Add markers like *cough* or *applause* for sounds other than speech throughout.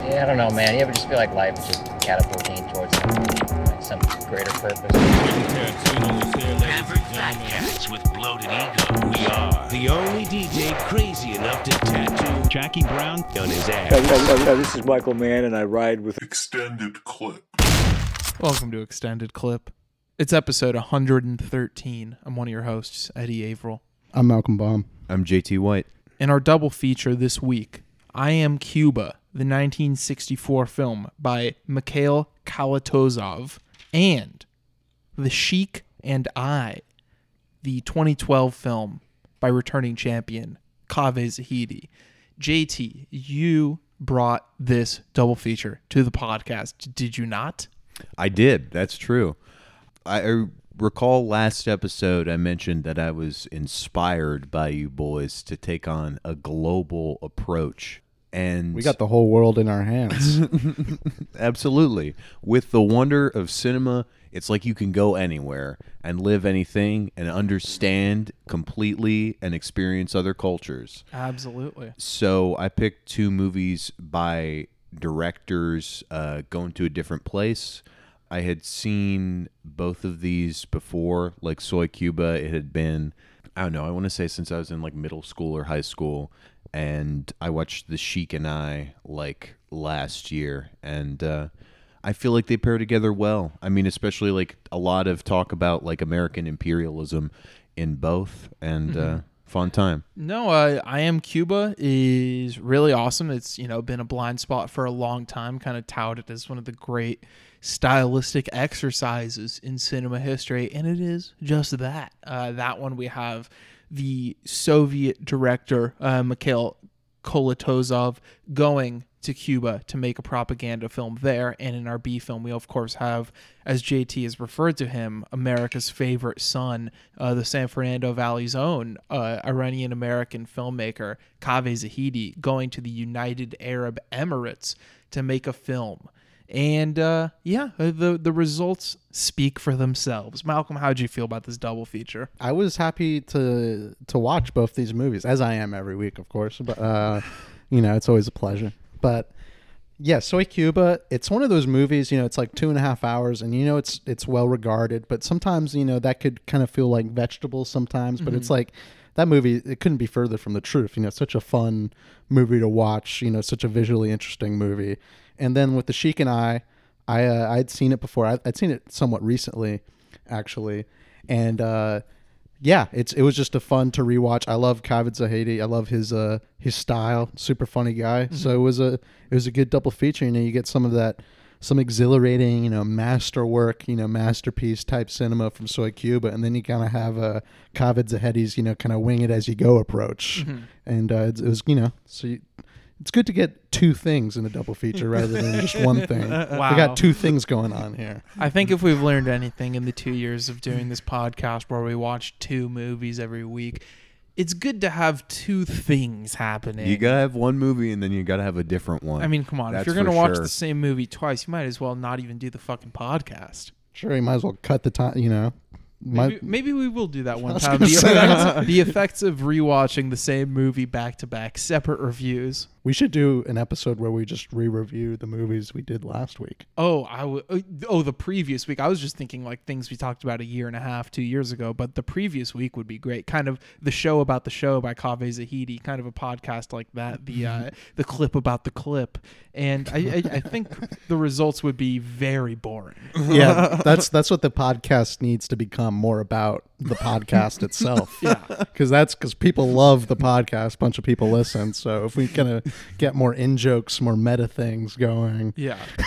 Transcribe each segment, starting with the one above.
Yeah, I don't know, man. You ever just feel like life is just catapulting towards some, like, some greater purpose? Average fat cats with bloated ego. We are the only DJ crazy enough to tattoo Jackie Brown on his ass. this is Michael Mann, and I ride with extended clip. Welcome to Extended Clip. It's episode 113. I'm one of your hosts, Eddie Averill. I'm Malcolm Baum. I'm JT White. In our double feature this week, I Am Cuba, the 1964 film by Mikhail Kalatozov, and The Sheik and I, the 2012 film by returning champion Kaveh Zahedi. JT, you brought this double feature to the podcast, did you not? I did. That's true. I I recall last episode I mentioned that I was inspired by you boys to take on a global approach. And We got the whole world in our hands. *laughs* absolutely with the wonder of cinema, it's like you can go anywhere and live anything and understand completely and experience other cultures. Absolutely. So I picked two movies by directors uh, going to a different place. I had seen both of these before, like Soy Cuba. It had been, I don't know, I want to say since I was in like middle school or high school. And I watched The Sheik and I like last year. And uh, I feel like they pair together well. I mean, especially like a lot of talk about like American imperialism in both. And uh, fun time. No, uh, I am Cuba is really awesome. It's you know been a blind spot for a long time, kind of touted as one of the great stylistic exercises in cinema history, and it is just that. Uh, that one we have the Soviet director uh, Mikhail Kalatozov going to Cuba to make a propaganda film there. And in our B film, we of course have, as JT has referred to him, America's favorite son, uh, the San Fernando Valley's own uh, Iranian American filmmaker, Kaveh Zahedi, going to the United Arab Emirates to make a film. And uh, yeah, uh, the the results speak for themselves. Malcolm, how'd you feel about this double feature? I was happy to to watch both these movies, as I am every week, of course. But uh, *laughs* you know, it's always a pleasure. But yeah, Soy Cuba, it's one of those movies. You know, it's like two and a half hours, and you know, it's it's well regarded. But sometimes, you know, that could kind of feel like vegetables sometimes. But it's like that movie. It couldn't be further from the truth. You know, such a fun movie to watch. You know, such a visually interesting movie. And then with the Sheik and I, I uh, I'd seen it before. I, I'd seen it somewhat recently, actually, and uh, yeah, it's it was just a fun to rewatch. I love Kaveh Zahedi. I love his uh his style. Super funny guy. So it was a it was a good double feature. You know, you get some of that some exhilarating, you know, masterwork, you know, masterpiece type cinema from Soy Cuba, and then you kind of have a Kaveh Zahedi's, you know, kind of wing it as you go approach, and uh, it, it was, you know, so you, it's good to get two things in a double feature rather than just one thing. *laughs* Wow. We got two things going on here. I think if we've learned anything in the two years of doing this podcast where we watch two movies every week, it's good to have two things happening. You gotta have one movie and then you gotta have a different one. I mean, come on. That's if you're going to watch sure. the same movie twice, you might as well not even do the fucking podcast. Sure, you might as well cut the time. You know, Maybe, maybe we will do that one time. The say. effects, the effects of rewatching the same movie back to back, separate reviews. We should do an episode where we just re-review the movies we did last week. Oh, I w- uh, oh the previous week. I was just thinking like things we talked about a year and a half, two years ago. But the previous week would be great. Kind of the show about the show by Kaveh Zahedi. Kind of a podcast like that. The uh, the clip about the clip. And I, I, I think the results would be very boring. yeah, *laughs* that's that's what the podcast needs to become more about the podcast itself. *laughs* Yeah. *laughs* because that's because people love the podcast. A bunch of people listen. So if we kind of get more in jokes, more meta things going, Yeah. *laughs*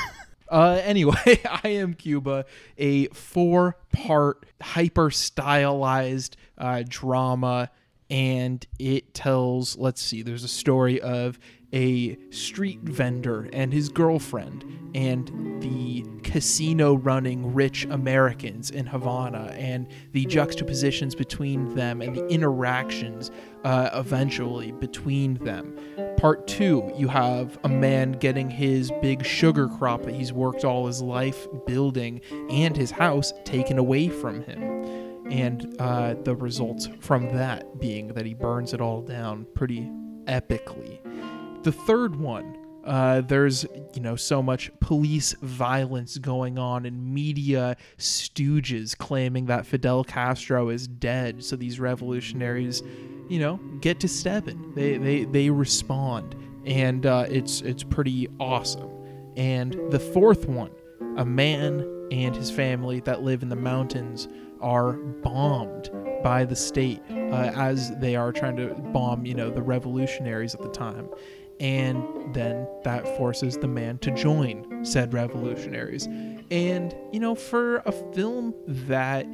Uh, anyway, *laughs* I am Cuba, a four part, hyper stylized uh, drama, and it tells, let's see, there's a story of a street vendor and his girlfriend and the casino running rich Americans in Havana and the juxtapositions between them and the interactions uh, eventually between them. Part two, you have a man getting his big sugar crop that he's worked all his life building and his house taken away from him. And uh, the results from that being that he burns it all down pretty epically. The third one, Uh, there's you know so much police violence going on and media stooges claiming that Fidel Castro is dead. So these revolutionaries, you know, get to stepping. They they they respond, and uh, it's it's pretty awesome. And the fourth one, a man and his family that live in the mountains are bombed by the state uh, as they are trying to bomb, you know, the revolutionaries at the time. And then that forces the man to join said revolutionaries. And, you know, for a film that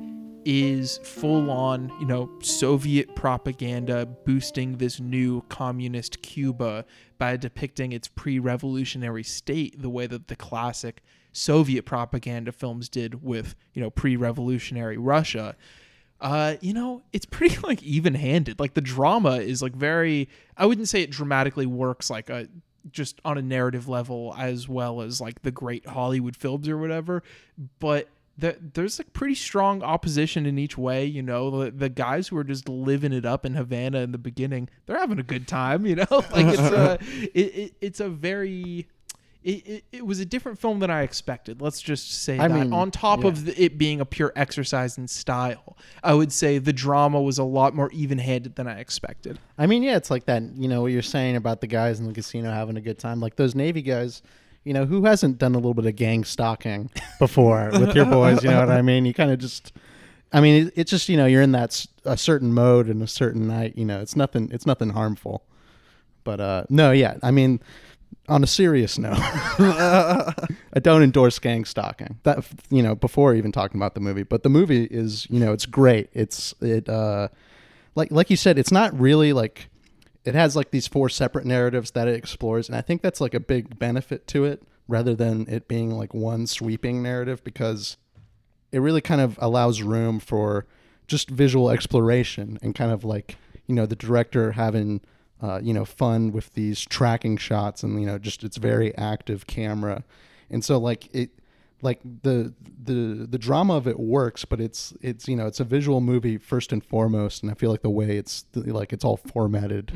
is full on, you know, Soviet propaganda boosting this new communist Cuba by depicting its pre revolutionary state the way that the classic Soviet propaganda films did with, you know, pre revolutionary Russia. Uh, you know, it's pretty *laughs* like even handed. Like the drama is like very I wouldn't say it dramatically works like a just on a narrative level as well as like the great Hollywood films or whatever, but the, there's like pretty strong opposition in each way. You know, the, the guys who are just living it up in Havana in the beginning, they're having a good time. You know, *laughs* like it's a *laughs* it, it, it's a very it, it, it was a different film than I expected. Let's just say I that. mean, On top yeah. of the, it being a pure exercise in style, I would say the drama was a lot more even-handed than I expected. I mean, yeah, it's like that. You know what you're saying about the guys in the casino having a good time, like those Navy guys. You know, who hasn't done a little bit of gang stalking *laughs* before with your boys? You know what I mean? You kind of just, I mean, it, it's just you know you're in that a certain mode and a certain night. You know, it's nothing. It's nothing harmful. But uh no, yeah, I mean, on a serious note, *laughs* I don't endorse gang stalking. That you know before even talking about the movie, but the movie is you know it's great. It's it uh like like you said, it's not really like it has like these four separate narratives that it explores, and I think that's like a big benefit to it rather than it being like one sweeping narrative because it really kind of allows room for just visual exploration and kind of like you know the director having uh, you know fun with these tracking shots and you know just it's very active camera. And so like it like the the the drama of it works but it's it's you know it's a visual movie first and foremost and i feel like the way it's like it's all formatted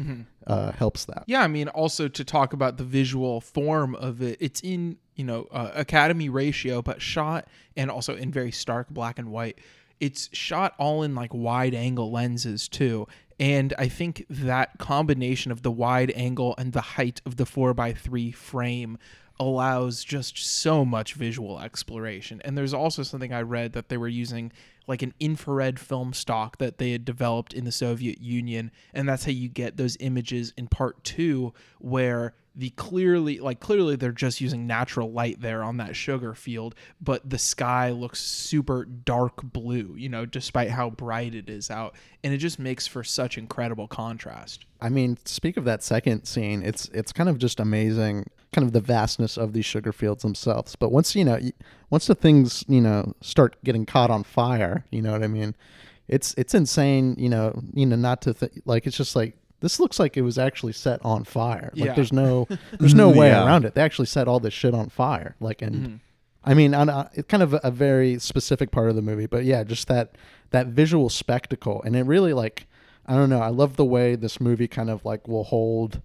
uh helps that. Yeah, I mean, also to talk about the visual form of it, it's in you know uh, Academy ratio, but shot and also in very stark black and white. It's shot all in like wide angle lenses too, and I think that combination of the wide angle and the height of the four by three frame allows just so much visual exploration. And there's also something I read that they were using like an infrared film stock that they had developed in the Soviet Union, and that's how you get those images in part 2 where the clearly like clearly they're just using natural light there on that sugar field, but the sky looks super dark blue, you know, despite how bright it is out, and it just makes for such incredible contrast. I mean, speak of that second scene, it's it's kind of just amazing, kind of the vastness of these sugar fields themselves. But once you know, once the things you know start getting caught on fire, you know what I mean? It's it's insane, you know, you know, not to th- like it's just like this looks like it was actually set on fire. Like Yeah. there's no *laughs* there's no way Yeah. around it. They actually set all this shit on fire. Like and mm-hmm. I mean, on a, it's kind of a, a very specific part of the movie, but yeah, just that that visual spectacle, and it really like I don't know. I love the way this movie kind of like will hold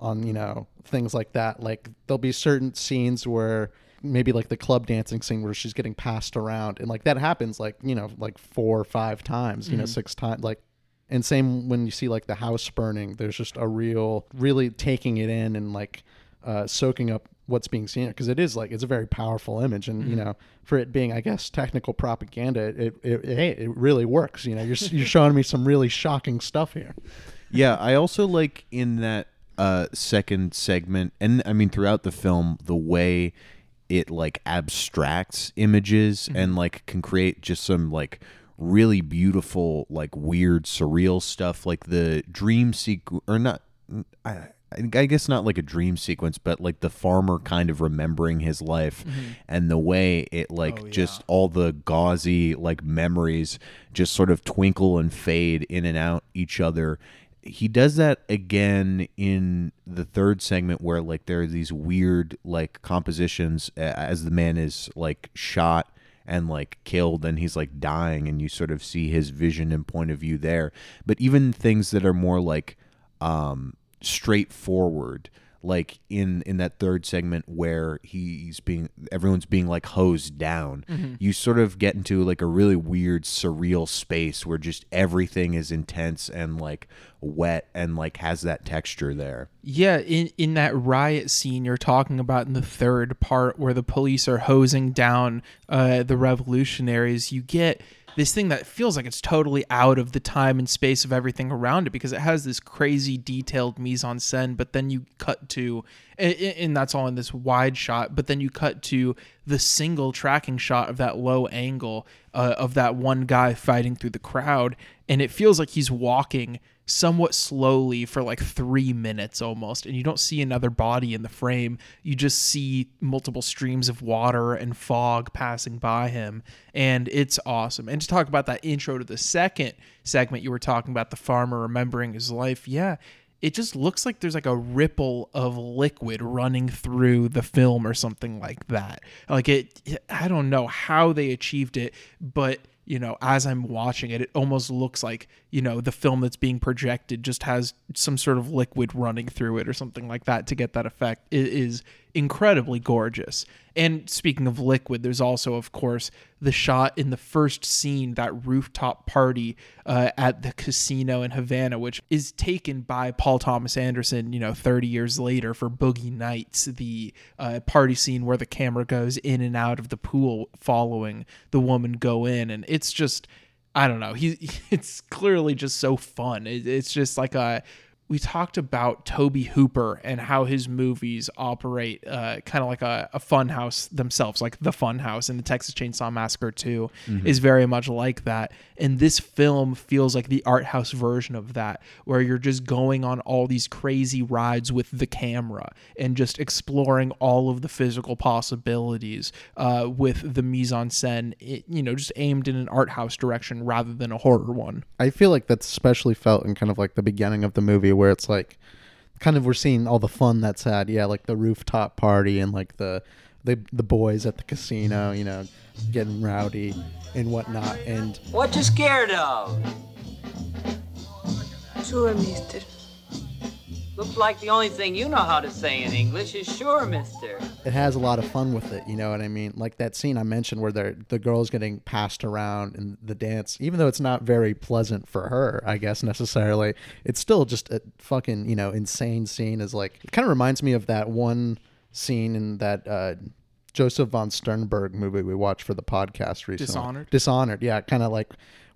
on you know things like that. Like there'll be certain scenes where maybe like the club dancing scene where she's getting passed around, and like that happens like you know like four or five times, you know, six times, like. And same when you see like the house burning, there's just a real, really taking it in and like uh, soaking up what's being seen because it is like it's a very powerful image and you know for it being i guess technical propaganda it it, it, it really works you know you're, you're showing me some really shocking stuff here Yeah, I also like in that uh, second segment, and I mean throughout the film, the way it like abstracts images and like can create just some like really beautiful, like weird, surreal stuff, like the dream sequence, or not. I, I guess not like a dream sequence, but like the farmer kind of remembering his life and the way it like just all the gauzy like memories just sort of twinkle and fade in and out each other. He does that again in the third segment where like there are these weird like compositions as the man is like shot and like killed and he's like dying and you sort of see his vision and point of view there. But even things that are more like um straightforward like in in that third segment where he's being everyone's being like hosed down you sort of get into like a really weird surreal space where just everything is intense and like wet and like has that texture there. Yeah, in in that riot scene you're talking about in the third part where the police are hosing down uh, the revolutionaries, you get this thing that feels like it's totally out of the time and space of everything around it because it has this crazy detailed mise en scène, but then you cut to and, that's all in this wide shot, but then you cut to the single tracking shot of that low angle uh, of that one guy fighting through the crowd, and it feels like he's walking somewhat slowly for like three minutes almost, and you don't see another body in the frame. You just see multiple streams of water and fog passing by him, and it's awesome. And to talk about that intro to the second segment, you were talking about the farmer remembering his life. Yeah, it just looks like there's like a ripple of liquid running through the film or something like that. Like it, I don't know how they achieved it, but you know, as I'm watching it, it almost looks like, you know, the film that's being projected just has some sort of liquid running through it or something like that to get that effect. It is incredibly gorgeous. And speaking of liquid, there's also, of course, the shot in the first scene, that rooftop party uh, at the casino in Havana, which is taken by Paul Thomas Anderson, you know, 30 years later for Boogie Nights, the uh, party scene where the camera goes in and out of the pool following the woman go in. And it's just, I don't know. He, *laughs* it's clearly just so fun. It, it's just like a, we talked about Tobe Hooper and how his movies operate uh, kind of like a, a fun house themselves, like the fun house and the Texas Chainsaw Massacre 2 is very much like that. And this film feels like the art house version of that, where you're just going on all these crazy rides with the camera and just exploring all of the physical possibilities uh, with the mise en scène, it, you know, just aimed in an art house direction rather than a horror one. I feel like that's especially felt in kind of like the beginning of the movie where it's like kind of we're seeing all the fun that's had, yeah, like the rooftop party and like the the the boys at the casino, you know, getting rowdy and whatnot. And What you scared of? Sure, mister. Looks like the only thing you know how to say in English is sure, mister. it has a lot of fun with it, you know what I mean? Like that scene I mentioned where they're, the girl's getting passed around in the dance, even though it's not very pleasant for her, I guess necessarily, it's still just a fucking, you know, insane scene is like it kind of reminds me of that one scene in that uh Josef von Sternberg movie we watched for the podcast recently. Dishonored? Dishonored, yeah, kind of like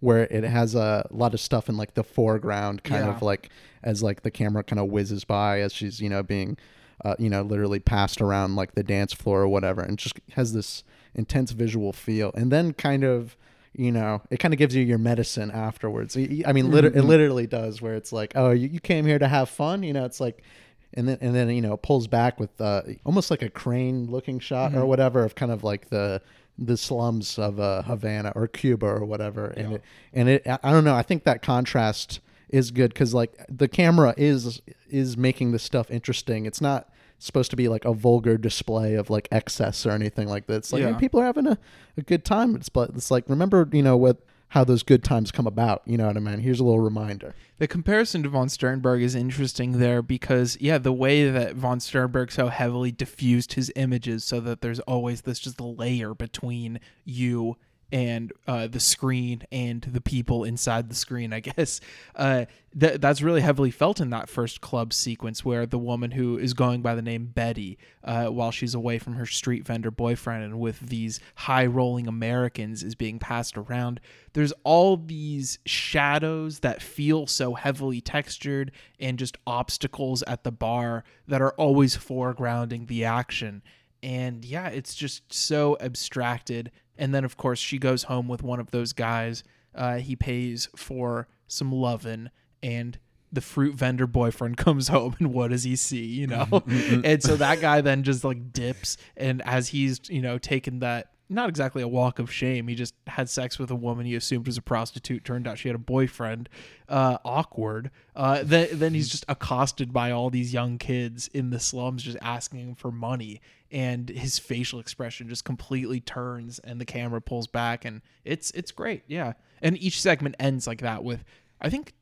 where it has a lot of stuff in like the foreground, kind Yeah. of like as like the camera kind of whizzes by as she's you know being, uh, you know, literally passed around like the dance floor or whatever, and just has this intense visual feel, and then kind of. You know, it kind of gives you your medicine afterwards. I mean, liter- it literally does. Where it's like, oh, you, you came here to have fun. You know, it's like, and then and then you know it pulls back with uh, almost like a crane looking shot or whatever of kind of like the the slums of uh, Havana or Cuba or whatever and it and it I I don't know I think that contrast is good because like the camera is is making this stuff interesting. It's not supposed to be like a vulgar display of like excess or anything like that. It's like Yeah. hey, people are having a, a good time. It's but it's like remember you know what how those good times come about you know what I mean? Here's a little reminder. The comparison to von Sternberg is interesting there because, yeah, the way that von Sternberg so heavily diffused his images so that there's always this just layer between you and uh, the screen and the people inside the screen, I *laughs* guess. Uh, th- that's really heavily felt in that first club sequence where the woman who is going by the name Betty, uh, while she's away from her street vendor boyfriend and with these high rolling Americans, is being passed around. There's all these shadows that feel so heavily textured and just obstacles at the bar that are always foregrounding the action. And yeah, it's just so abstracted. And then, of course, she goes home with one of those guys. Uh, he pays for some lovin', and the fruit vendor boyfriend *laughs* comes home, and what does he see? You know, and so that guy then just like dips, and as he's you know taking that not exactly a walk of shame. He just had sex with a woman he assumed was a prostitute. Turned out she had a boyfriend. Uh, awkward. Uh, then, then he's just accosted by all these young kids in the slums, just asking him for money. And his facial expression just completely turns, and the camera pulls back, and it's it's great. Yeah. And each segment ends like that with, I think,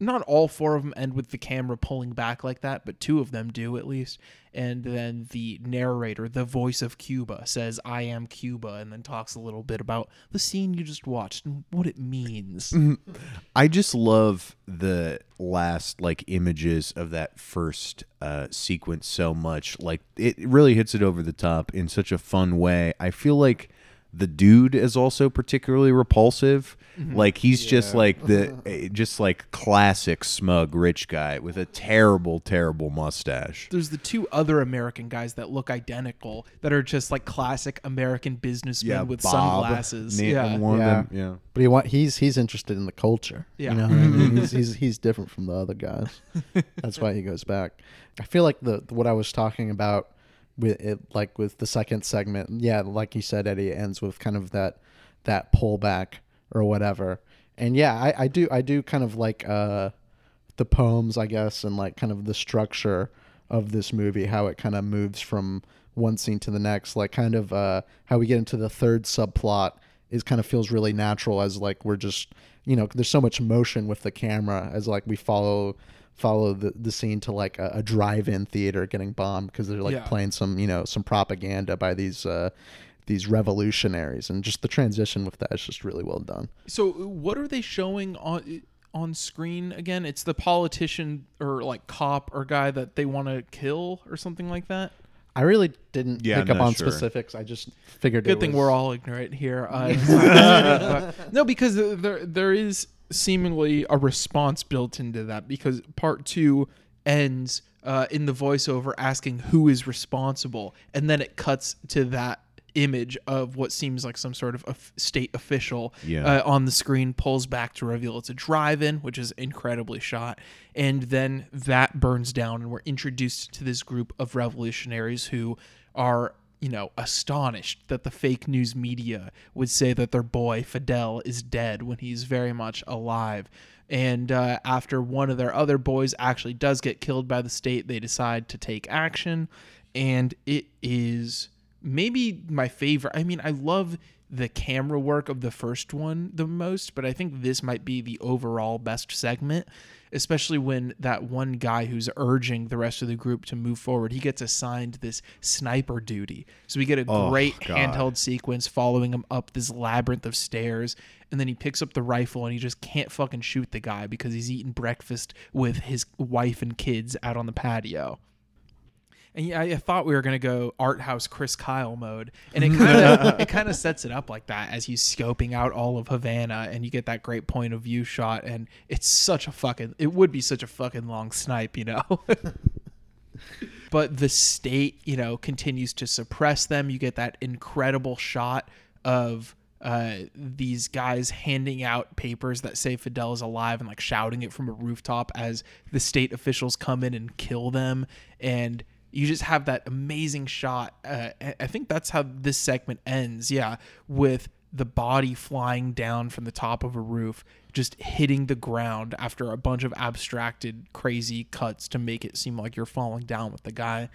not all four of them end with the camera pulling back like that, but two of them do at least. And then the narrator, the voice of Cuba, says, I am Cuba, and then talks a little bit about the scene you just watched and what it means. *laughs* I just love the last like images of that first uh, sequence so much. Like it really hits it over the top in such a fun way. I feel like the dude is also particularly repulsive. Like he's just like the *laughs* eh, just like classic smug rich guy with a terrible, terrible mustache. There's the two other American guys that look identical that are just like classic American businessmen with Bob, sunglasses. Na- yeah. one Yeah. of them. Yeah. But he want he's he's interested in the culture. Yeah. You know, what I mean? he's, he's he's different from the other guys. *laughs* That's why he goes back. I feel like the what I was talking about with it, like with the second segment. Yeah, like you said, Eddie, ends with kind of that that pullback or whatever. And yeah, I, I do I do kind of like uh the poems, I guess, and like kind of the structure of this movie, how it kind of moves from one scene to the next, like kind of uh, how we get into the third subplot is kind of feels really natural as like we're just you know there's so much motion with the camera as like we follow follow the, the scene to like a, a drive-in theater getting bombed because they're like Yeah. playing some you know some propaganda by these uh these revolutionaries and just the transition with that is just really well done So what are they showing on on screen again? It's the politician or like cop or guy that they want to kill or something like that. I really didn't Yeah, pick I'm up on sure. specifics. I just figured. Good it thing was- we're all ignorant here. *laughs* Uh, *laughs* no, because there there is seemingly a response built into that because part two ends uh, in the voiceover asking who is responsible, and then it cuts to that image of what seems like some sort of of state official Yeah. uh, on the screen pulls back to reveal it's a drive-in which is incredibly shot and then that burns down and we're introduced to this group of revolutionaries who are you know astonished that the fake news media would say that their boy Fidel is dead when he's very much alive and uh, after one of their other boys actually does get killed by the state they decide to take action and it is maybe my favorite. I mean, I love the camera work of the first one the most, but I think this might be the overall best segment, especially when that one guy who's urging the rest of the group to move forward, he gets assigned this sniper duty. So we get a Oh, great God. handheld sequence following him up this labyrinth of stairs, and then he picks up the rifle and he just can't fucking shoot the guy because he's eating breakfast with his wife and kids out on the patio. And yeah, I thought we were gonna go art house Chris Kyle mode, and it *laughs* kind of it kind of sets it up like that as he's scoping out all of Havana, and you get that great point of view shot, and it's such a fucking it would be such a fucking long snipe, you know. *laughs* but the state, you know, continues to suppress them. You get that incredible shot of uh, these guys handing out papers that say Fidel is alive and like shouting it from a rooftop as the state officials come in and kill them. And you just have that amazing shot. Uh, I- think that's how this segment ends. Yeah, with the body flying down from the top of a roof, just hitting the ground after a bunch of abstracted, crazy cuts to make it seem like you're falling down with the guy.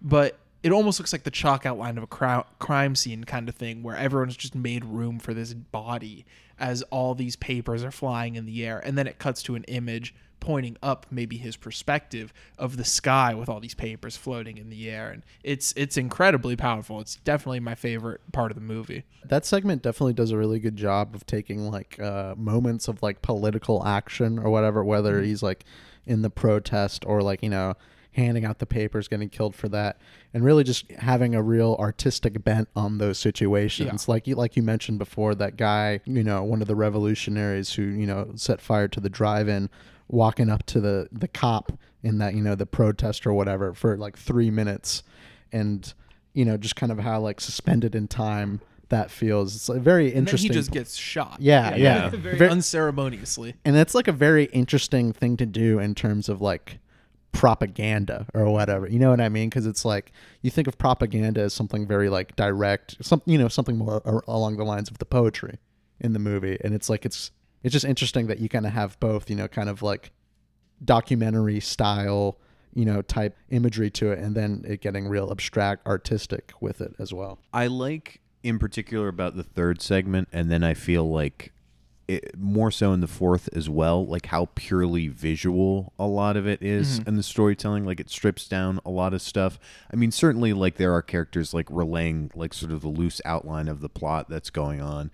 But it almost looks like the chalk outline of a crime scene kind of thing where everyone's just made room for this body as all these papers are flying in the air. And then it cuts to an image pointing up maybe his perspective of the sky with all these papers floating in the air and it's it's incredibly powerful. It's definitely my favorite part of the movie. That segment definitely does a really good job of taking like uh, moments of like political action or whatever, whether he's like in the protest or like you know handing out the papers, getting killed for that, and really just having a real artistic bent on those situations. Like you like you mentioned before, that guy, you know, one of the revolutionaries who you know set fire to the drive-in, walking up to the the cop in that you know the protest or whatever for like three minutes, and you know just kind of how like suspended in time that feels. It's a very interesting. and then he just gets shot Yeah, yeah. very Ver- unceremoniously and it's like a very interesting thing to do in terms of like propaganda or whatever you know what i mean because it's like you think of propaganda as something very like direct something you know something more along the lines of the poetry in the movie and it's like it's it's just interesting that you kind of have both you know kind of like documentary style you know type imagery to it and then it getting real abstract artistic with it as well I like in particular about the third segment, and then I feel like it, more so in the fourth as well, like how purely visual a lot of it is mm-hmm. in the storytelling. Like it strips down a lot of stuff. I mean, certainly, like there are characters like relaying like sort of the loose outline of the plot that's going on,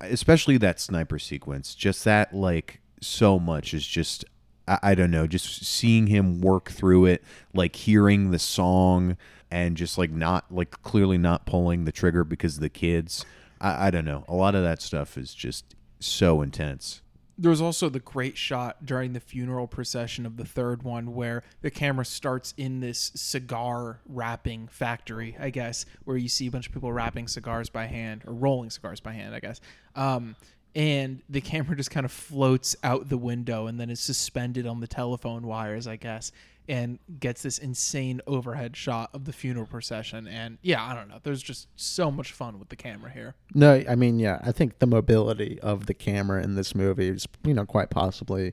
especially that sniper sequence. Just that, like, so much is just. I, I don't know, just seeing him work through it, like hearing the song and just like not like clearly not pulling the trigger because of the kids. I, I don't know. A lot of that stuff is just so intense. There was also the great shot during the funeral procession of the third one where the camera starts in this cigar wrapping factory, I guess, where you see a bunch of people wrapping cigars by hand or rolling cigars by hand, I guess. Um, and the camera just kind of floats out the window and then is suspended on the telephone wires, I guess, and gets this insane overhead shot of the funeral procession. And yeah, I don't know. There's just so much fun with the camera here. No, I mean, yeah, I think the mobility of the camera in this movie is, you know, quite possibly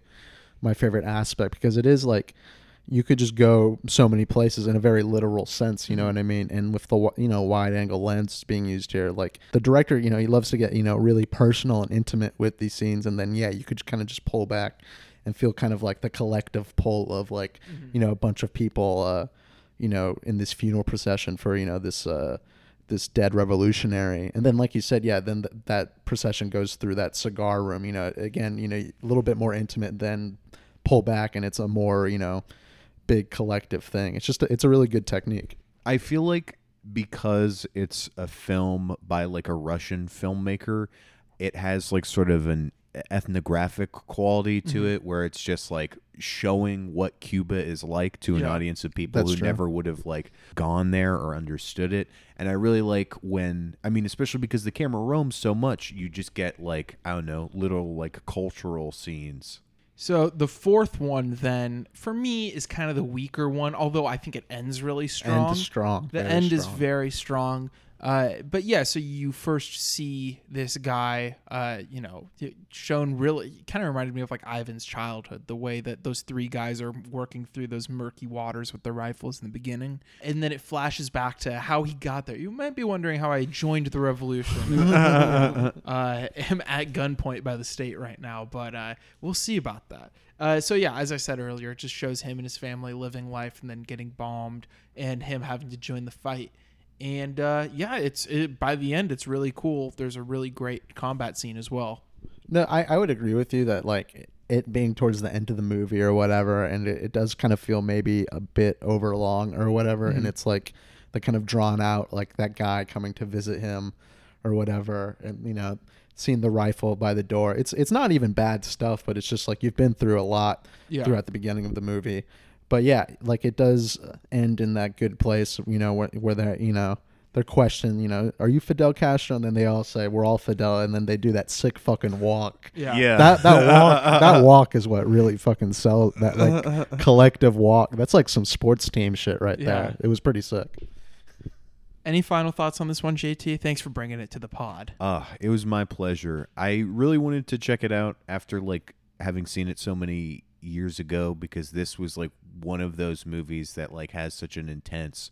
my favorite aspect because it is like you could just go so many places in a very literal sense, you know mm-hmm. what I mean? And with the you know wide angle lens being used here, like the director, you know, he loves to get you know really personal and intimate with these scenes, and then yeah, you could kind of just pull back and feel kind of like the collective pull of like you know a bunch of people, uh, you know, in this funeral procession for you know this. Uh, this dead revolutionary. And then like you said yeah then th- that procession goes through that cigar room you know again you know a little bit more intimate then pull back and it's a more you know big collective thing. It's just a, it's a really good technique. I feel like because it's a film by like a Russian filmmaker, it has like sort of an ethnographic quality to mm-hmm. it where it's just like showing what Cuba is like to an Yeah. audience of people who true. never would have like gone there or understood it. And I really like when I mean especially because the camera roams so much, you just get like I don't know, little like cultural scenes. So the fourth one, then, for me, is kind of the weaker one. Although I think it ends really strong. strong, The end is very strong. Uh, but yeah, so you first see this guy, uh, you know, shown really kind of reminded me of like Ivan's childhood, the way that those three guys are working through those murky waters with their rifles in the beginning, and then it flashes back to how he got there. You might be wondering how I joined the revolution. *laughs* uh, am at gunpoint by the state right now, but uh, we'll see about that. Uh, so yeah, as I said earlier, it just shows him and his family living life and then getting bombed, and him having to join the fight. And uh, yeah, it's it, by the end, it's really cool. There's a really great combat scene as well. no I, I would agree with you that like it being towards the end of the movie or whatever and it, it does kind of feel maybe a bit over long or whatever and it's like the kind of drawn out like that guy coming to visit him or whatever and you know seeing the rifle by the door it's it's not even bad stuff but it's just like you've been through a lot Yeah. throughout the beginning of the movie but yeah like it does end in that good place you know where, where they're you know they're questioning you know are you fidel castro and then they all say we're all fidel and then they do that sick fucking walk Yeah. that that *laughs* walk that walk is what really fucking sells that like *laughs* collective walk that's like some sports team shit right Yeah. there it was pretty sick Any final thoughts on this one, JT? Thanks for bringing it to the pod. Uh, it was my pleasure. I really wanted to check it out after like having seen it so many years ago because this was like one of those movies that like has such an intense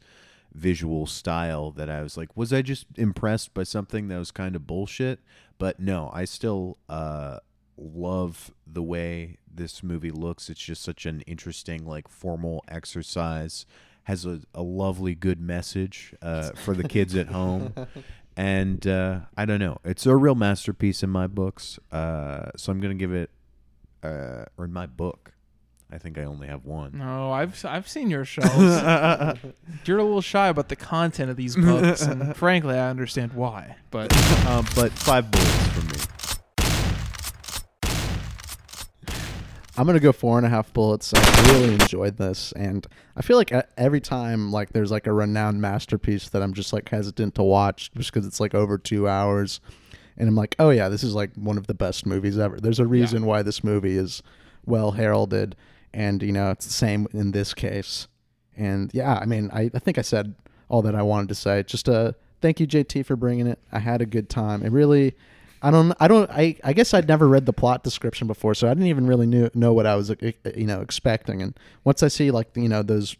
visual style that I was like, was I just impressed by something that was kind of bullshit? But no, I still uh love the way this movie looks. It's just such an interesting like formal exercise. Has a, a lovely good message uh, for the kids at home *laughs* and uh, I don't know. It's a real masterpiece in my books. Uh, so I'm gonna give it, uh, or in my book. I think I only have one. No, I've I've seen your shows. *laughs* You're a little shy about the content of these books, and *laughs* frankly, I understand why. But *laughs* Um, but five bullets from me. I'm gonna go four and a half bullets. I really enjoyed this, and I feel like every time like there's like a renowned masterpiece that I'm just like hesitant to watch just because it's like over two hours, and I'm like, oh yeah, this is like one of the best movies ever. There's a reason why this movie is well heralded, and you know it's the same in this case. And yeah, I mean, I, I think I said all that I wanted to say. Just uh, thank you, JT, for bringing it. I had a good time. It really. I don't. I don't. I. I guess I'd never read the plot description before, so I didn't even really knew, know what I was, you know, expecting. And once I see like you know those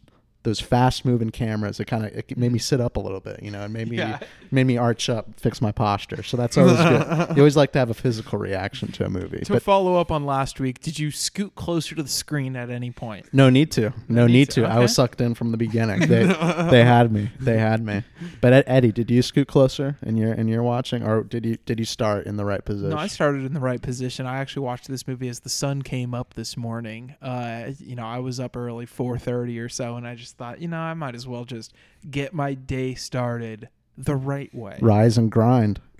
those fast moving cameras. It kind of it made me sit up a little bit, you know, and made me Yeah. made me arch up, fix my posture. So that's always good. *laughs* You always like to have a physical reaction to a movie, To but follow up on last week, did you scoot closer to the screen at any point? no need to, no need need to, to. I was sucked in from the beginning. *laughs* They they had me, they had me. But Eddie, did you scoot closer in your in your watching, or did you did you start in the right position? No, I started in the right position. I actually watched this movie as the sun came up this morning. Uh, you know, I was up early, four thirty or so, and I just thought, you know, I might as well just get my day started the right way. Rise and grind. *laughs* *laughs*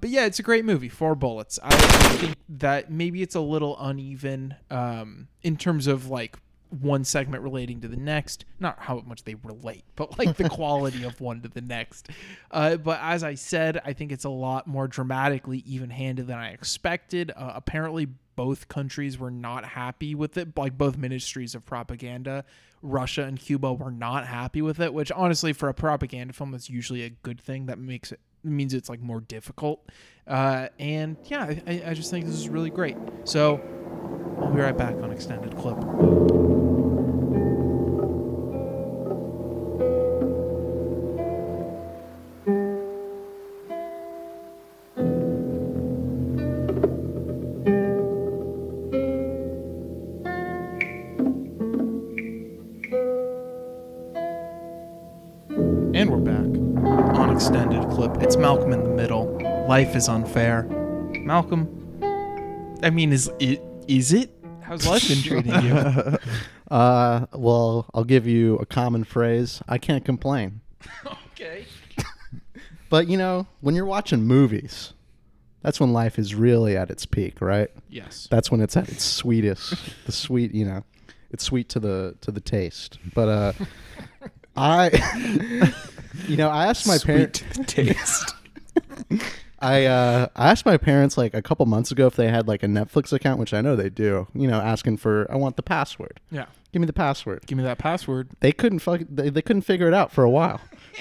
But yeah, it's a great movie. Four bullets. I think that maybe it's a little uneven um, in terms of like one segment relating to the next. Not how much they relate, but like the *laughs* quality of one to the next. Uh, but as I said, I think it's a lot more dramatically even-handed than I expected. Uh, apparently, both countries were not happy with it. Like both ministries of propaganda, Russia and Cuba were not happy with it. Which honestly, for a propaganda film, that's usually a good thing. That makes it means it's like more difficult. Uh, and yeah, I- I, just think this is really great. So I'll be right back on extended clip. Clip. It's Malcolm in the middle. Life is unfair. Malcolm, I mean, is it? Is it? How's life been treating you? *laughs* Uh, well, I'll give you a common phrase. I can't complain. okay. But you know, when you're watching movies, that's when life is really at its peak, right? Yes. That's when it's at its sweetest. the sweet, you know, it's sweet to the to the taste. But uh, *laughs* I, *laughs* you know, I asked my parents. taste. I uh, I asked my parents like a couple months ago if they had like a Netflix account, which I know they do. You know, asking for I want the password. Yeah. Give me the password. Give me that password. They couldn't fuck. They, they couldn't figure it out for a while.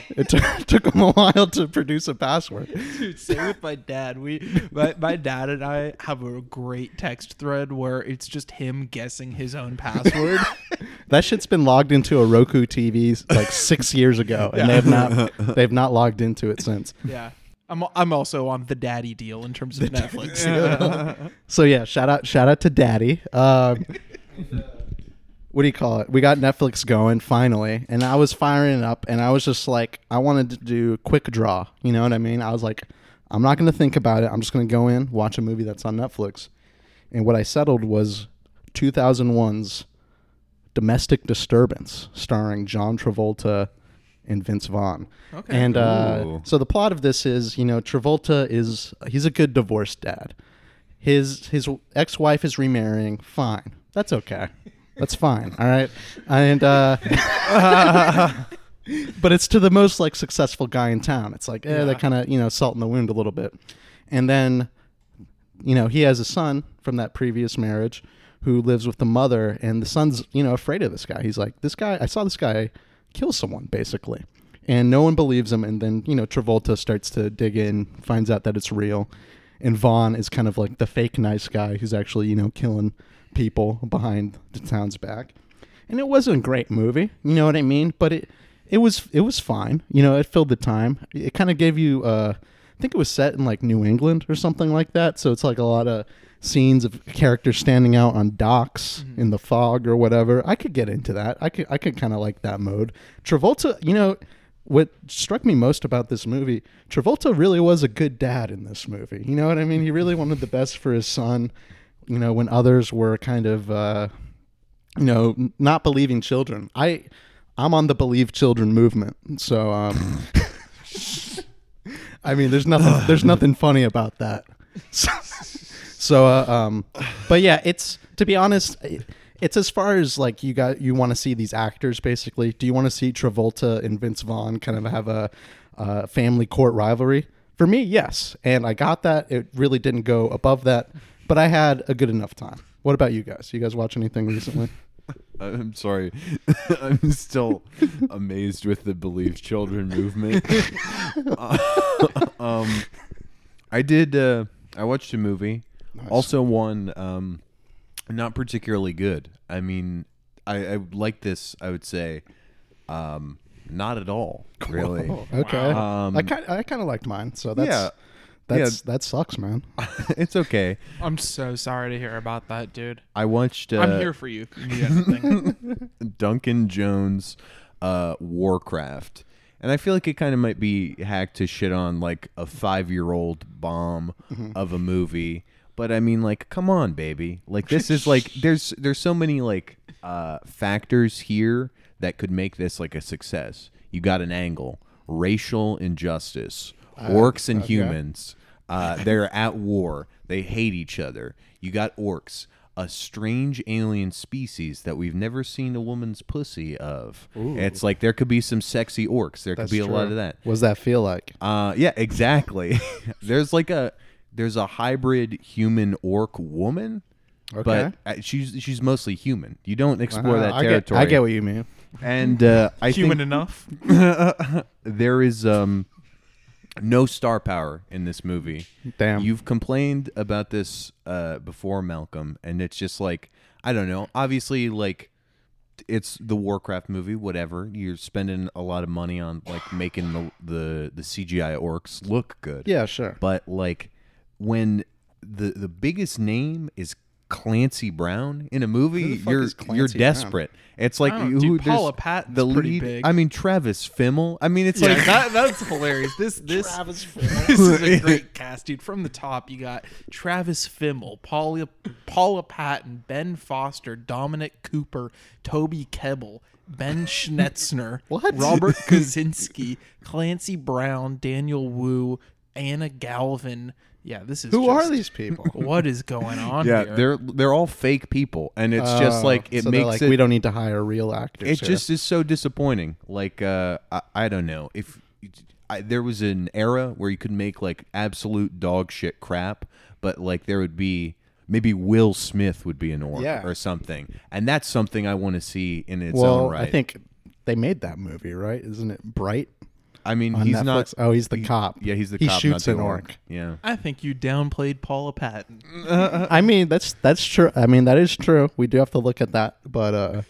It took *laughs* took them a while to produce a password. Dude, same with my dad. We, my, my dad and I have a great text thread where it's just him guessing his own password. *laughs* That shit's been logged into a Roku TV like six years ago, and they have not *laughs* they've not logged into it since. yeah. I'm, I'm also on the daddy deal in terms of Netflix. *laughs* So yeah, shout out shout out to Daddy. Um, what do you call it? We got Netflix going finally, and I was firing it up, and I was just like, I wanted to do a quick draw. You know what I mean? I was like, I'm not going to think about it. I'm just going to go in, watch a movie that's on Netflix, and what I settled was 2001's Domestic Disturbance, starring John Travolta and Vince Vaughn. Okay. And uh, so the plot of this is, you know, Travolta is he's a good divorced dad. His his ex-wife is remarrying. Fine, that's okay. That's fine. All right, and uh, *laughs* but it's to the most like successful guy in town. It's like, eh, that kind of you know salt in the wound a little bit. And then, you know, he has a son from that previous marriage who lives with the mother, and the son's you know afraid of this guy. He's like, this guy. I saw this guy kill someone basically, and no one believes him. And then you know Travolta starts to dig in, finds out that it's real, and Vaughn is kind of like the fake nice guy who's actually you know killing people behind the town's back. And it wasn't a great movie, you know what I mean? But it it was it was fine. You know, it filled the time. It kind of gave you uh think it was set in like New England or something like that. So it's like a lot of scenes of characters standing out on docks in the fog or whatever. I could get into that. I could I could kind of like that mode. Travolta, you know, what struck me most about this movie, Travolta really was a good dad in this movie. You know what I mean? He really wanted the best for his son. You know, when others were kind of uh you know, not believing children. I I'm on the believe children movement. So um *laughs* *laughs* I mean, there's nothing there's *sighs* nothing funny about that. So, *laughs* so uh, um but yeah, it's to be honest, it's as far as like you got you want to see these actors basically. Do you want to see Travolta and Vince Vaughn kind of have a uh, family court rivalry? For me, yes. And I got that. It really didn't go above that, but I had a good enough time. What about you guys? You guys watch anything recently? *laughs* I'm sorry. *laughs* I'm still amazed with the Believe Children movement. Uh, *laughs* um, I did. Uh, I watched a movie. Also, one um, not particularly good. I mean, I, I like this. I would say Um, not at all, really. Okay. Um, I kind I kind of liked mine. So that's Yeah. That's that sucks, man. *laughs* it's okay. I'm so sorry to hear about that, dude. I watched. Uh, I'm here for you. if you need anything. Duncan Jones, uh, Warcraft, and I feel like it kind of might be hacked to shit on like a five year old bomb of a movie. But I mean, like, come on, baby! Like, this is *laughs* like, there's there's so many like uh, factors here that could make this like a success. You got an angle, racial injustice, orcs and humans. Uh, they're at war. They hate each other. You got orcs, a strange alien species that we've never seen a woman's pussy of. It's like there could be some sexy orcs. There That's could be a lot of that. What does that feel like? Uh, yeah, exactly. *laughs* there's like a there's a hybrid human orc woman, Okay. but uh, she's she's mostly human. You don't explore Uh, that I get, territory. I get what you mean. and uh, I Human think enough. *laughs* there is um no star power in this movie. Damn. You've complained about this uh before Malcolm and it's just like I don't know. Obviously like it's the Warcraft movie, whatever. You're spending a lot of money on like making the the, the CGI orcs look good. Yeah, sure. But like when the the biggest name is Clancy Brown in a movie, Who the fuck you're you're Clancy Brown? desperate. It's like who dude, Paula Patton's the lead. big. I mean Travis Fimmel. I mean it's Yeah, like that, *laughs* that's hilarious. This *laughs* this *laughs* this is a great cast, dude. From the top, you got Travis Fimmel, Paula Paula Patton, Ben Foster, Dominic Cooper, Toby Kebbell, Ben Schnetzer? Robert Kazinsky, Clancy Brown, Daniel Wu, Anna Galvin. Yeah, this is Who just- are these people? *laughs* What is going *laughs* on yeah, here? they're they're all fake people, and it's just Oh, like it so they're makes like it. we don't need to hire real actors. it here. just is so disappointing. Like uh, I, I don't know if I, there was an era where you could make like absolute dog shit crap, but like there would be maybe Will Smith would be an orc Yeah. or something, and that's something I want to see in its well, own right. I think they made that movie, right? Isn't it Bright I mean on he's Netflix? not. oh, he's the he- cop. Yeah, he's the he cop. shoots not the an orc. orc. Yeah. I think you downplayed Paula Patton. *laughs* I mean, that's that's true. I mean, that is true. We do have to look at that. But uh,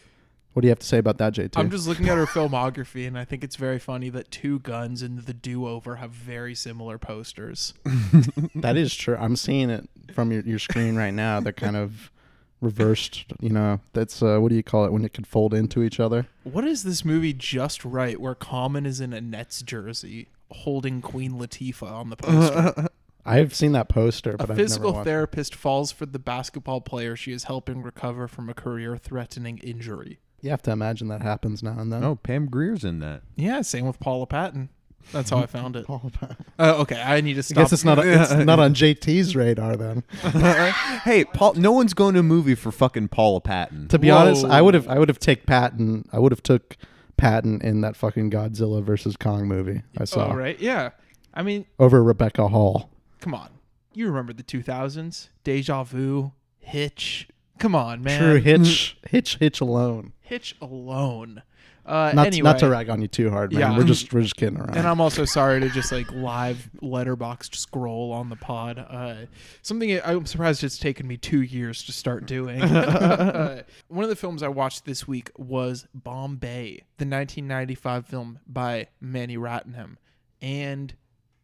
what do you have to say about that, JT? I'm just looking at her filmography, and I think it's very funny that Two Guns and The Do Over have very similar posters. *laughs* that is true. I'm seeing it from your, your screen right now. They're kind of reversed. You know, that's uh, what do you call it when it can fold into each other? What is this movie Just Wright, where Common is in a Nets jersey holding Queen Latifah on the poster? *laughs* I've seen that poster, but a I've physical never watched. therapist falls for the basketball player she is helping recover from a career-threatening injury. You have to imagine that happens now and then. Oh, Pam Grier's in that. Yeah, same with Paula Patton. That's how I found it. Paul Pat- Uh, okay, I need to I stop. guess it's not it's not on *laughs* JT's radar then. *laughs* hey, Paul. No one's going to a movie for fucking Paula Patton. To be honest, I Whoa. would have I would have take Patton. I would have took Patton in that fucking Godzilla versus Kong movie I saw Oh, right, yeah. I mean, over Rebecca Hall. come on. You remember the 2000s? Deja Vu, Hitch. Come on, man. True Hitch, *laughs* Hitch, Hitch alone. Hitch alone. Uh, Not anyway, not to rag on you too hard, man. Yeah. We're just we're just kidding around. and I'm also sorry to just like live letterbox scroll on the pod. Uh, something I'm surprised it's taken me two years to start doing. *laughs* uh, one of the films I watched this week was Bombay, the 1995 film by Mani Ratnam, and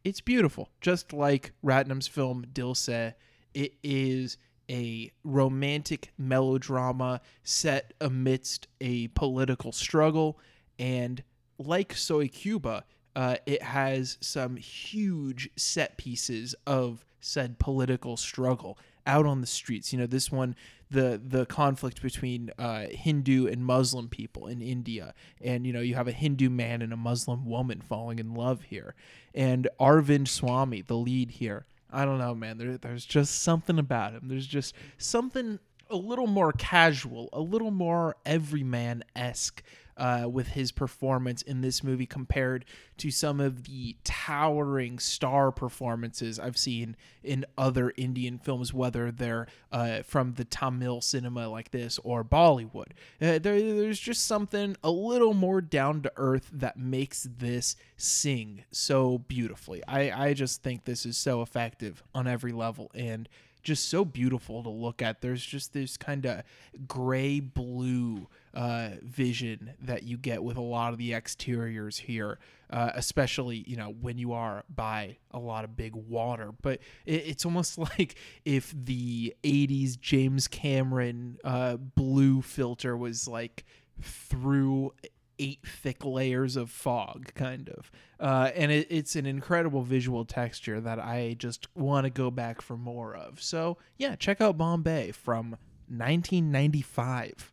it's beautiful, just like Ratnam's film Dil Se. It is a romantic melodrama set amidst a political struggle and like Soy Cuba, uh, it has some huge set pieces of said political struggle out on the streets. You know, this one, the the conflict between uh, Hindu and Muslim people in India, and you know, you have a Hindu man and a Muslim woman falling in love here, and Arvind Swami, the lead here. I don't know, man. There, there's just something about him. There's just something a little more casual, a little more everyman esque uh, with his performance in this movie compared to some of the towering star performances I've seen in other Indian films, whether they're uh, from the Tamil cinema like this or Bollywood. Uh, there, there's just something a little more down to earth that makes this sing so beautifully. I, I just think this is so effective on every level and just so beautiful to look at. There's just this kind of gray blue uh, vision that you get with a lot of the exteriors here, uh, especially you know when you are by a lot of big water. But it, it's almost *laughs* like if the '80s James Cameron uh, blue filter was like through eight thick layers of fog, kind of. Uh, and it, it's an incredible visual texture that I just want to go back for more of. So, yeah, check out Bombay from 1995.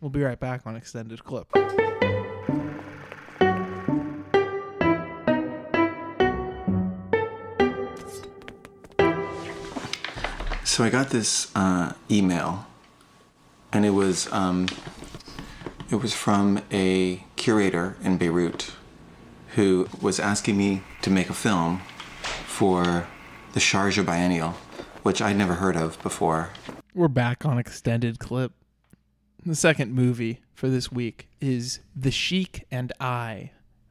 We'll be right back on Extended Clip. So I got this uh, email, and it was um, it was from a curator in Beirut who was asking me to make a film for the Sharjah Biennial, which I'd never heard of before. We're back on Extended Clip. The second movie for this week is The Sheik and I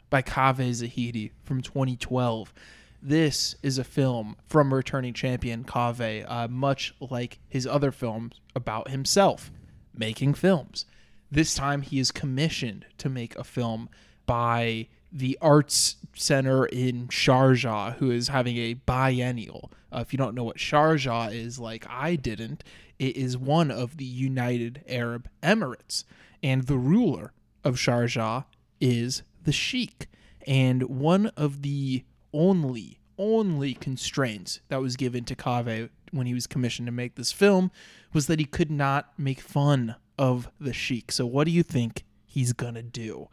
by Kaveh Zahedi from 2012. This is a film from returning champion Kaveh, uh, much like his other films about himself making films. This time he is commissioned to make a film by the Arts Center in Sharjah, who is having a biennial. Uh, if you don't know what Sharjah is, like I didn't, it is one of the United Arab Emirates. And the ruler of Sharjah is the Sheikh. And one of the only, only constraints that was given to Kaveh when he was commissioned to make this film was that he could not make fun of the Sheikh. So, what do you think he's gonna do?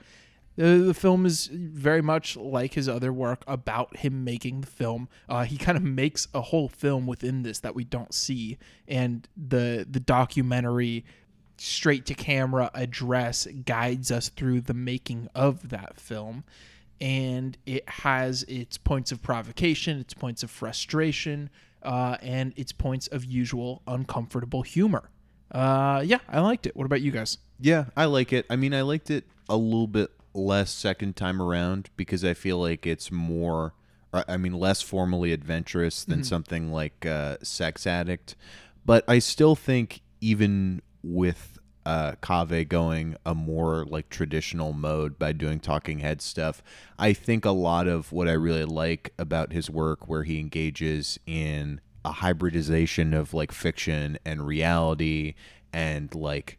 The, the film is very much like his other work about him making the film. Uh, he kind of makes a whole film within this that we don't see, and the the documentary straight to camera address guides us through the making of that film and it has its points of provocation, its points of frustration, uh, and its points of usual uncomfortable humor. Uh, yeah, I liked it. What about you guys? Yeah, I like it. I mean, I liked it a little bit less second time around because I feel like it's more, I mean, less formally adventurous than something like uh, Sex Addict. But I still think, even with uh, Kaveh going a more like traditional mode by doing talking head stuff, I think a lot of what I really like about his work, where he engages in a hybridization of like fiction and reality and like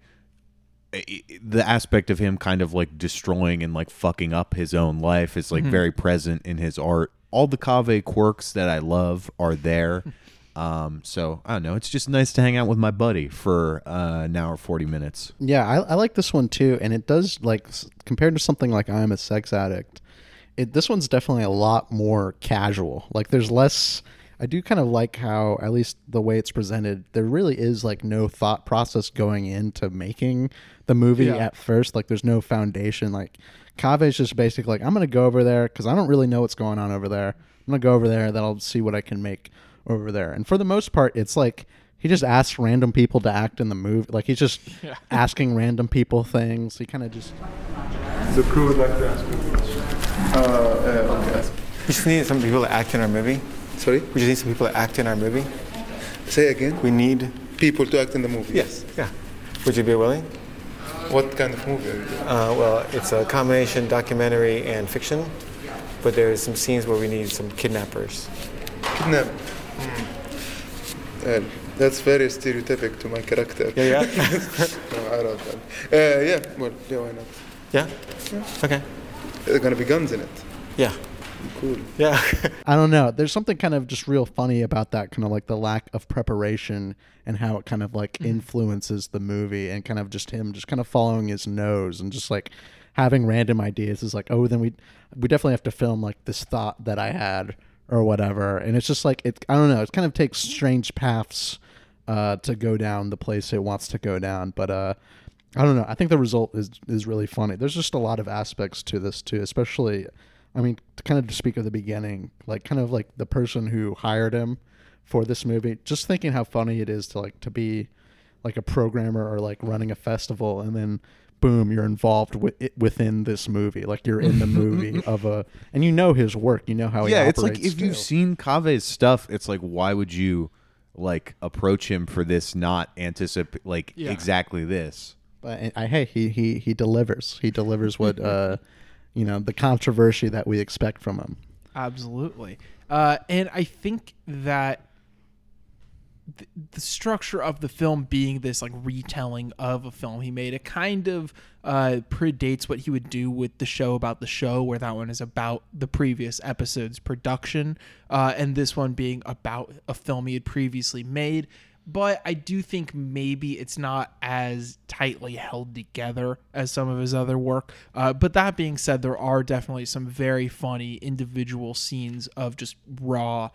i- i- the aspect of him kind of like destroying and like fucking up his own life is like very present in his art. All the Kaveh quirks that I love are there. *laughs* Um, so I don't know. It's just nice to hang out with my buddy for uh, an hour forty minutes. Yeah, I, I like this one too, and it does like compared to something like I am a sex addict. It this one's definitely a lot more casual. Like there's less. I do kind of like how at least the way it's presented. There really is like no thought process going into making the movie Yeah. at first. Like there's no foundation. Like Kaveh's just basically like I'm gonna go over there because I don't really know what's going on over there. I'm gonna go over there. Then I'll see what I can make over there. And for the most part, it's like he just asks random people to act in the movie. Like he's just *laughs* asking random people things. He kind of just The crew would like to ask you a question. Uh, uh, okay. We just need some people to act in our movie. Sorry? We just need some people to act in our movie. Say again. We need. People to act in the movie. Yes. Yeah. Would you be willing? What kind of movie? are you doing? Uh, well, it's a combination documentary and fiction, but there's some scenes where we need some kidnappers. Kidnap. Well, that's very stereotypic to my character. Yeah, yeah. *laughs* no, I don't. Uh, yeah. Well, yeah. Why not? yeah. Okay. There are gonna be guns in it. Yeah. Cool. Yeah. *laughs* I don't know. There's something kind of just real funny about that kind of like the lack of preparation and how it kind of like influences the movie and kind of just him just kind of following his nose and just like having random ideas is like, "Oh, then we we definitely have to film like this thought that I had or whatever." And it's just like it I don't know, it kind of takes strange paths uh to go down the place it wants to go down, but uh I don't know. I think the result is is really funny. There's just a lot of aspects to this too, especially I mean, to kind of to speak of the beginning, like kind of like the person who hired him for this movie, just thinking how funny it is to like to be like a programmer or like running a festival and then boom, you're involved with it within this movie. Like you're in the movie *laughs* of a and you know his work, you know how he yeah, it's like if you've seen Kaveh's stuff, it's like why would you like approach him for this not anticipate like Yeah. exactly this. But I hey he he he delivers. He delivers what *laughs* uh you know the controversy that we expect from him. Absolutely. Uh, and I think that th- the structure of the film being this like retelling of a film he made, it kind of uh, predates what he would do with the show about the show, where that one is about the previous episode's production, uh, and this one being about a film he had previously made. But I do think maybe it's not as tightly held together as some of his other work. Uh, but that being said, there are definitely some very funny individual scenes of just raw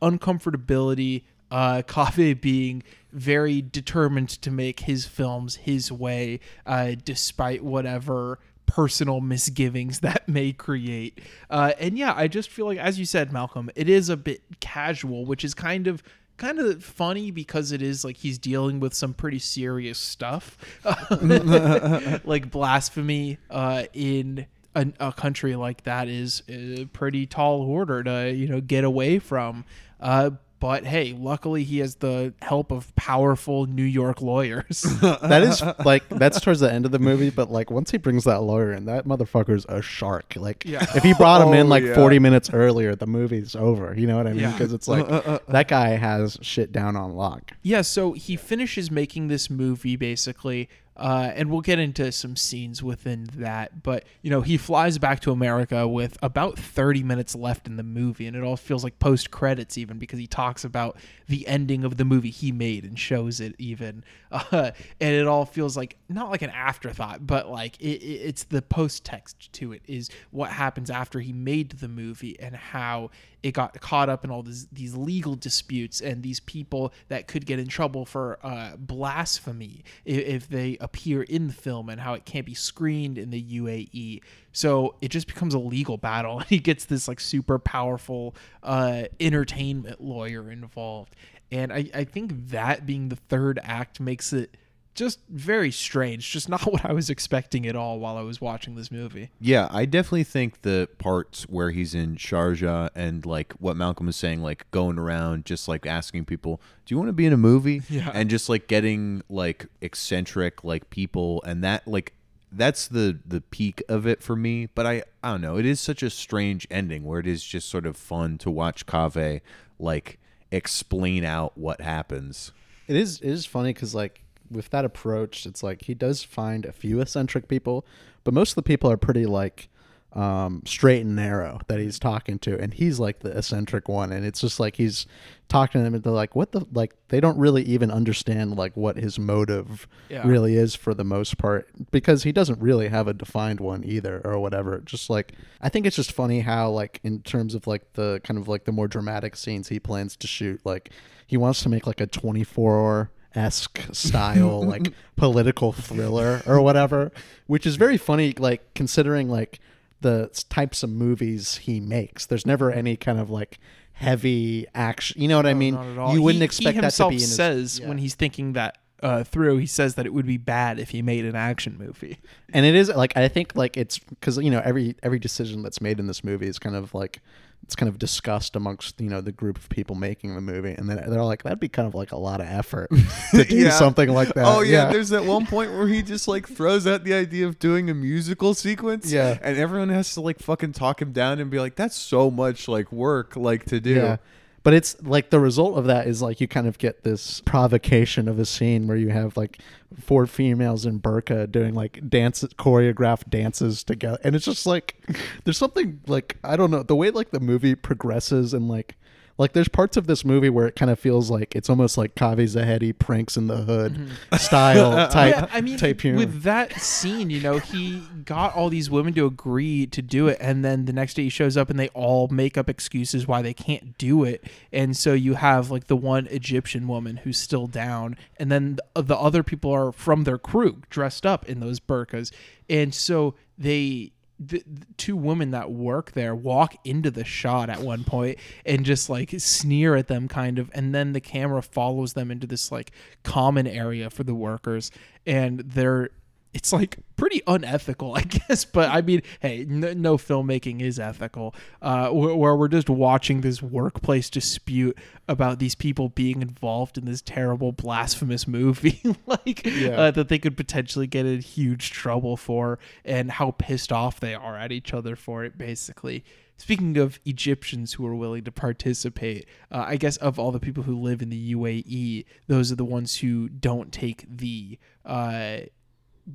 uncomfortability. Uh, *laughs* Kaveh being very determined to make his films his way, uh, despite whatever personal misgivings *laughs* that may create. Uh, and yeah, I just feel like, as you said, Malcolm, it is a bit casual, which is kind of kind of funny because it is like he's dealing with some pretty serious stuff. *laughs* Like blasphemy uh, in a, a country like that is a pretty tall order to you know get away from. Uh, but hey luckily he has the help of powerful new york lawyers *laughs* that is like that's towards the end of the movie, but like once he brings that lawyer in, that motherfucker's a shark. Like Yeah. if he brought him in Oh, like yeah. 40 minutes earlier, the movie's over. You know what I mean? Yeah. Because it's like *laughs* that guy has shit down on lock. Yeah, so he finishes making this movie basically, uh, and we'll get into some scenes within that. But you know, he flies back to America with about thirty minutes left in the movie, and it all feels like post credits even because he talks about the ending of the movie he made and shows it even, *laughs* uh, and it all feels like not like an afterthought, but like it, it's the post text to it is what happens after he made the movie and how it got caught up in all these these legal disputes and these people that could get in trouble for uh, blasphemy if, if they appear in the film and how it can't be screened in the UAE. So it just becomes a legal battle, *laughs* and he gets this like super powerful uh, entertainment lawyer involved. And I, I think that being the third act makes it just very strange, just not *laughs* what I was expecting at all while I was watching this movie. Yeah, I definitely think the parts where he's in Sharjah and like what Malcolm was saying, like going around just like asking people, "Do you want to be in a movie?" *laughs* Yeah. and just like getting like eccentric like people, and that like that's the the peak of it for me. But I I don't know, it is such a strange ending where it is just sort of fun to watch Kaveh like explain out what happens. It is it is funny because like with that approach, it's like he does find a few eccentric people, but most of the people are pretty like um, straight and narrow that he's talking to, and he's like the eccentric one, and it's just like he's talking to them, and they're like, "What the like?" They don't really even understand like what his motive Yeah. really is for the most part, because he doesn't really have a defined one either, or whatever. Just like I think it's just funny how like in terms of like the kind of like the more dramatic scenes he plans to shoot, like he wants to make like a twenty four esque style like *laughs* political thriller or whatever which is very funny like considering like the types of movies he makes there's never any kind of like heavy action you know what i mean Not at all. you wouldn't He- expect he that to be in his, says yeah. when he's thinking that uh, through, he says that it would be bad if he made an action movie. and it is like i think like it's because you know every every decision that's made in this movie is kind of like it's kind of discussed amongst you know the group of people making the movie and then they're like that'd be kind of like a lot of effort *laughs* to do Yeah. something like that Oh yeah, there's that one point where he just like throws out the idea of doing a musical sequence. Yeah. and everyone has to like fucking talk him down and be like, "That's so much like work like to do." Yeah. But it's like the result of that is like you kind of get this provocation of a scene where you have like four females in burqa doing like dance choreographed dances together. And it's just like *laughs* there's something like I don't know the way like the movie progresses and like like there's parts of this movie where it kind of feels like it's almost like Kaveh Zahedi pranks in the hood mm-hmm. style *laughs* type yeah, I mean, type humor. with that scene, you know, he got all these women to agree to do it, and then the next day he shows up and they all make up excuses why they can't do it, and so you have like the one Egyptian woman who's still down, and then the, uh, the other people are from their crew dressed up in those burqas, and so they. The, the two women that work there walk into the shot at one point and just like sneer at them kind of and then the camera follows them into this like common area for the workers and they're it's like pretty unethical, *laughs* I guess. But I mean, hey, n- no filmmaking is ethical. Uh, where we're just watching this workplace dispute about these people being involved in this terrible, blasphemous movie, *laughs* like Yeah. uh, that they could potentially get in huge trouble for, and how pissed off they are at each other for it, basically. Speaking of Egyptians who are willing to participate, uh, I guess of all the people who live in the UAE, those are the ones who don't take the uh,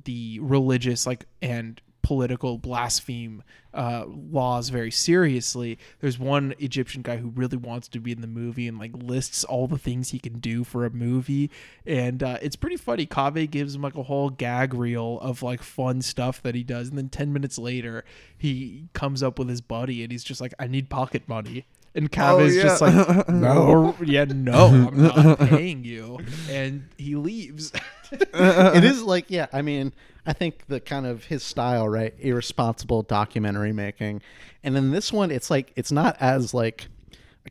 the religious like and political blaspheme uh, laws very seriously. There's one Egyptian guy who really wants to be in the movie and like lists all the things he can do for a movie, and uh, it's pretty funny. Kaveh gives him like a whole gag reel of like fun stuff that he does, and then ten minutes later he comes up with his buddy and he's just like, "I need pocket money." And Kaveh's Oh, just yeah. like, *laughs* No. yeah, no, I'm not *laughs* paying you. And he leaves. *laughs* it is like yeah i mean i think the kind of his style right irresponsible documentary making and in this one it's like it's not as like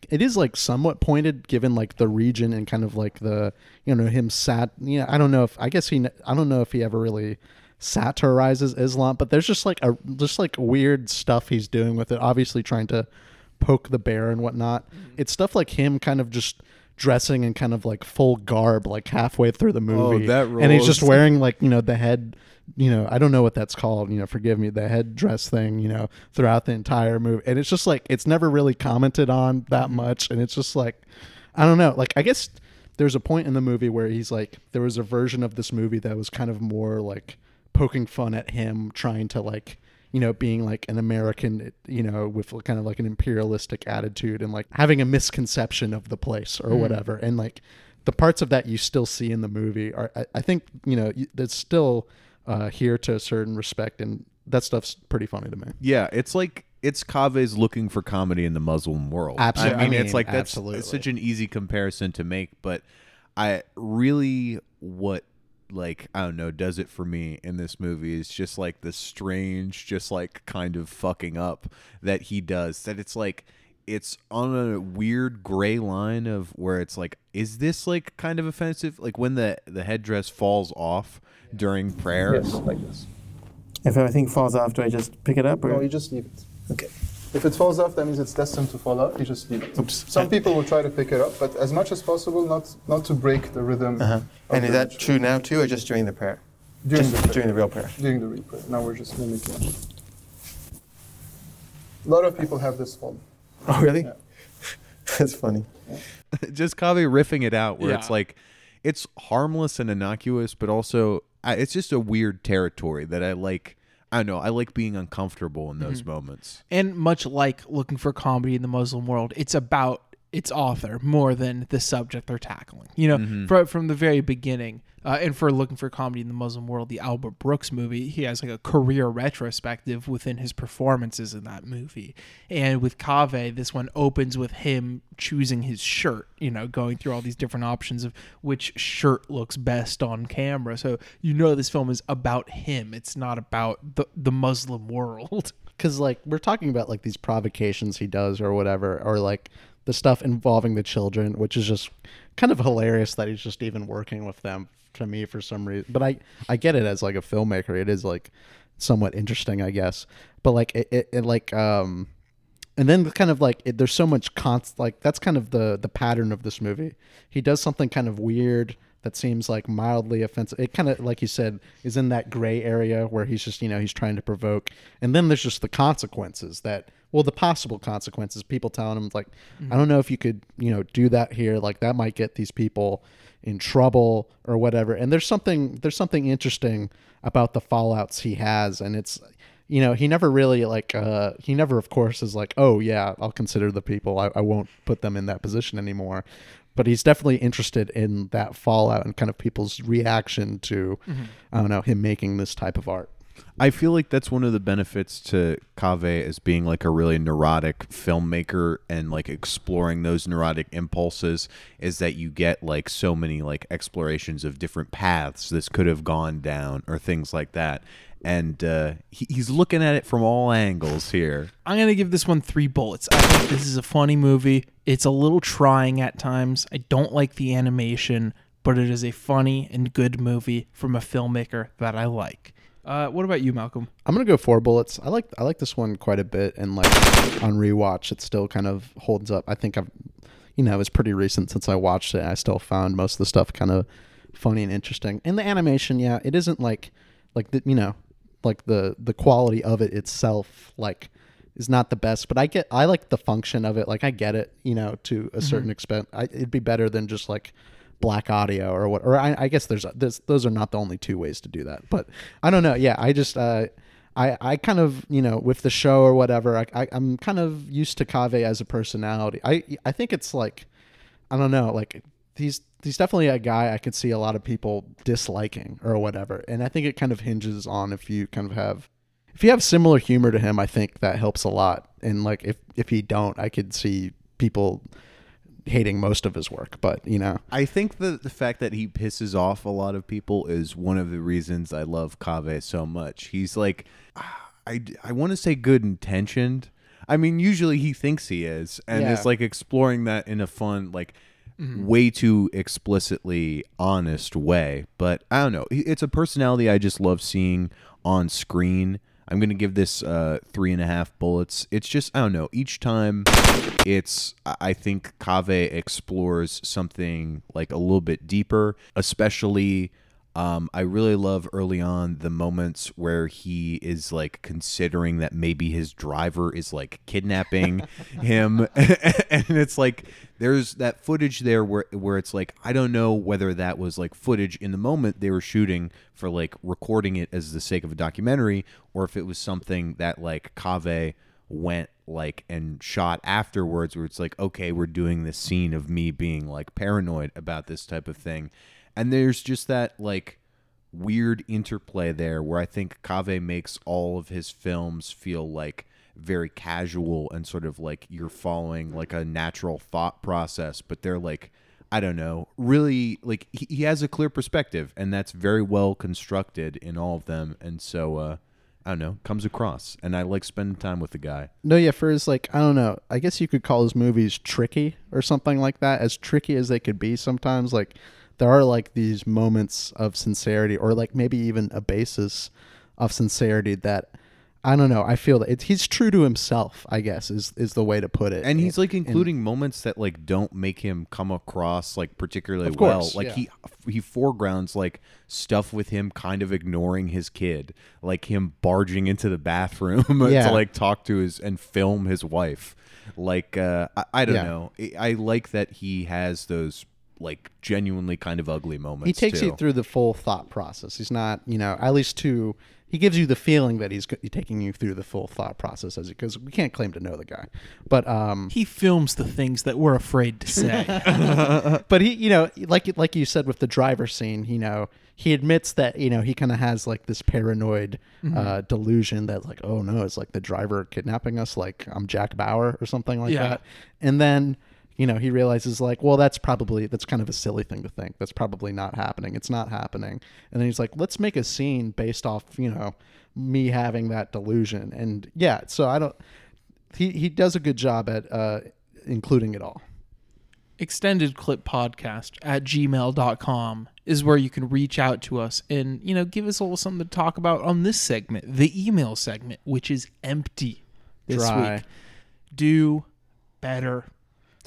it is like somewhat pointed given like the region and kind of like the you know him sat you know i don't know if i guess he i don't know if he ever really satirizes islam but there's just like a just like weird stuff he's doing with it obviously trying to poke the bear and whatnot. Mm-hmm. It's stuff like him kind of just dressing in kind of like full garb like halfway through the oh, movie. Oh, that and he's just wearing like you know the head you know i don't know what that's called you know forgive me the head dress thing you know throughout the entire movie. And it's just like it's never really commented on that mm-hmm. much. And it's just like i don't know. Like i guess there's a point in the movie where he's like there was a version of this movie that was kind of more like poking fun at him trying to like you know being like an american you know with kind of like an imperialistic attitude and like having a misconception of the place or Mhm. whatever and like the parts of that you still see in the movie are i, I think you know it's still uh, here to a certain respect and that stuff's pretty funny to me Yeah, it's like it's Kaveh's looking for comedy in the Muslim world. Absolutely. I mean, I it's like that's absolutely. it's such an easy comparison to make, but I really what like I don't know does it for me in this movie is just like the strange, just like kind of fucking up that he does. That it's like it's on a weird gray line of where it's like, is this like kind of offensive? Like when the the headdress falls off during prayer. Yes, like this. If everything falls off, do I just pick it up or? No, you just leave it. Okay. If it falls off, that means it's destined to fall off. You just leave it. Some people will try to pick it up, but as much as possible, not not to break the rhythm. Uh-huh. And is the that true now too, or just during the prayer? During Just the prayer. during the real prayer. During the real prayer. Now we're just mimicking. A lot of people have this fault. Oh, really? Yeah. *laughs* That's funny. just Kaveh riffing it out where it's like it's harmless and innocuous, but also it's just a weird territory that I like. I don't know. I like being uncomfortable in those moments. And much like looking for comedy in the Muslim world, it's about its author more than the subject they're tackling. You know, Mhm. fro- from the very beginning. Uh, and for looking for comedy in the Muslim world, the Albert Brooks movie, he has like a career retrospective within his performances in that movie. And with Kaveh, this one opens with him choosing his shirt, you know, going through all these different options of which shirt looks best on camera. So you know this film is about him. It's not about the, the Muslim world. *laughs* because like we're talking about like these provocations he does or whatever or like the stuff involving the children which is just kind of hilarious that he's just even working with them to me for some reason but i i get it as like a filmmaker. It is like somewhat interesting i guess. But like it, it, it like um and then kind of like it, there's so much const like that's kind of the the pattern of this movie. He does something kind of weird that seems like mildly offensive. It kind of like you said is in that gray area where he's just you know he's trying to provoke. And then there's just the consequences that well the possible consequences. People telling him like i don't know if you could you know do that here. Like that might get these people in trouble or whatever. And there's something there's something interesting about the fallouts he has. And it's you know he never really like uh he never of course is like oh yeah i'll consider the people. I, I won't put them in that position anymore. But he's definitely interested in that fallout and kind of people's reaction to i don't know him making this type of art I feel like that's one of the benefits to Kaveh as being like a really neurotic filmmaker and like exploring those neurotic impulses is that you get like so many like explorations of different paths this could have gone down or things like that. And uh, he, he's looking at it from all angles here. I'm gonna give this one three bullets. I think this is a funny movie. It's a little trying at times. I don't like the animation, but it is a funny and good movie from a filmmaker that I like. Uh, what about you, Malcolm? I'm gonna go four bullets. I like I like this one quite a bit, and like on rewatch, it still kind of holds up. I think I've, you know, it's pretty recent since I watched it. I still found most of the stuff kind of funny and interesting. And the animation, yeah, it isn't like like the you know like the the quality of it itself like is not the best but i get i like the function of it like i get it you know to a certain extent I, it'd be better than just like black audio or what or i, I guess there's, there's those are not the only two ways to do that but i don't know yeah i just uh I, I kind of you know with the show or whatever I, I I'm kind of used to Kaveh as a personality. I I think it's like I don't know like he's he's definitely a guy I could see a lot of people disliking or whatever. And I think it kind of hinges on if you kind of have if you have similar humor to him, I think that helps a lot. And like if if he don't, I could see people hating most of his work. But you know, I think the the fact that he pisses off a lot of people is one of the reasons I love Kaveh so much. He's like, I, I want to say good intentioned. I mean, usually he thinks he is, and Yeah. is like exploring that in a fun, like, mm-hmm. way too explicitly honest way. But I don't know. It's a personality I just love seeing on screen. I'm gonna give this uh, three and a half bullets. It's just I don't know. Each time, it's I think Kaveh explores something like a little bit deeper, especially. Um, I really love early on the moments where he is like considering that maybe his driver is like kidnapping him, *laughs* *laughs* and it's like there's that footage there where where it's like I don't know whether that was like footage in the moment they were shooting for like recording it as the sake of a documentary, or if it was something that like Kaveh went like and shot afterwards where it's like okay we're doing this scene of me being like paranoid about this type of thing and there's just that like weird interplay there where I think Kaveh makes all of his films feel like very casual and sort of like you're following like a natural thought process, but they're like I don't know, really like he, he has a clear perspective and that's very well constructed in all of them. And so uh I don't know, comes across and I like spending time with the guy. no, yeah, for his like I don't know. I guess you could call his movies tricky or something like that. As tricky as they could be sometimes, like there are like these moments of sincerity or like maybe even a basis of sincerity that I don't know. I feel that it's, he's true to himself. I guess is is the way to put it. and he's like And- including moments that like don't make him come across like particularly Of well like yeah. he he foregrounds like stuff with him kind of ignoring his kid like him barging into the bathroom *laughs* Yeah. to like talk to his and film his wife like uh i, I don't Yeah. know I, I like that he has those like genuinely kind of ugly moments he takes you through the full thought process. He's not, you know, at least to he gives you the feeling that he's taking you through the full thought process as because we can't claim to know the guy, but um, He films the things that we're afraid to say. *laughs* but he, you know, like like you said with the driver scene, you know, he admits that you know he kind of has like this paranoid uh, delusion that like, oh no, it's like the driver kidnapping us, like I'm Jack Bauer or something like Yeah. that, and then. You know, he realizes like, well, that's probably that's kind of a silly thing to think. That's probably not happening. It's not happening. And then he's like, let's make a scene based off, you know, me having that delusion. And yeah, so I don't. He he does a good job at uh, including it all. extended clip podcast at gmail.com is where you can reach out to us and you know give us a little something to talk about on this segment the email segment which is empty this Dry. week do better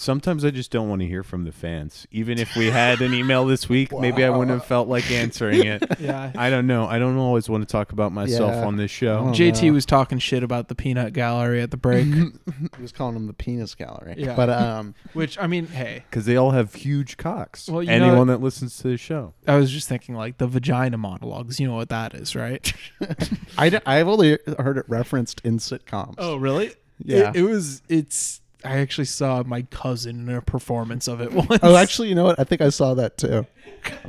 Sometimes I just don't want to hear from the fans. Even if we had an email this week, *laughs* maybe I wouldn't have felt like answering it. *laughs* Yeah. I don't know. I don't always want to talk about myself Yeah. on this show. Jt no. was talking shit about the peanut gallery at the break *laughs* He was calling them the penis gallery. Yeah. But um, which i mean hey Because they all have huge cocks. Well, you Anyone know- that listens to the show. i was just thinking like the vagina monologues you know what that is right I d- I've only heard it referenced in sitcoms. oh really Yeah. it, it was it's i actually saw my cousin in a performance of it *laughs* once Oh, actually, you know what? I think I saw that too. *laughs*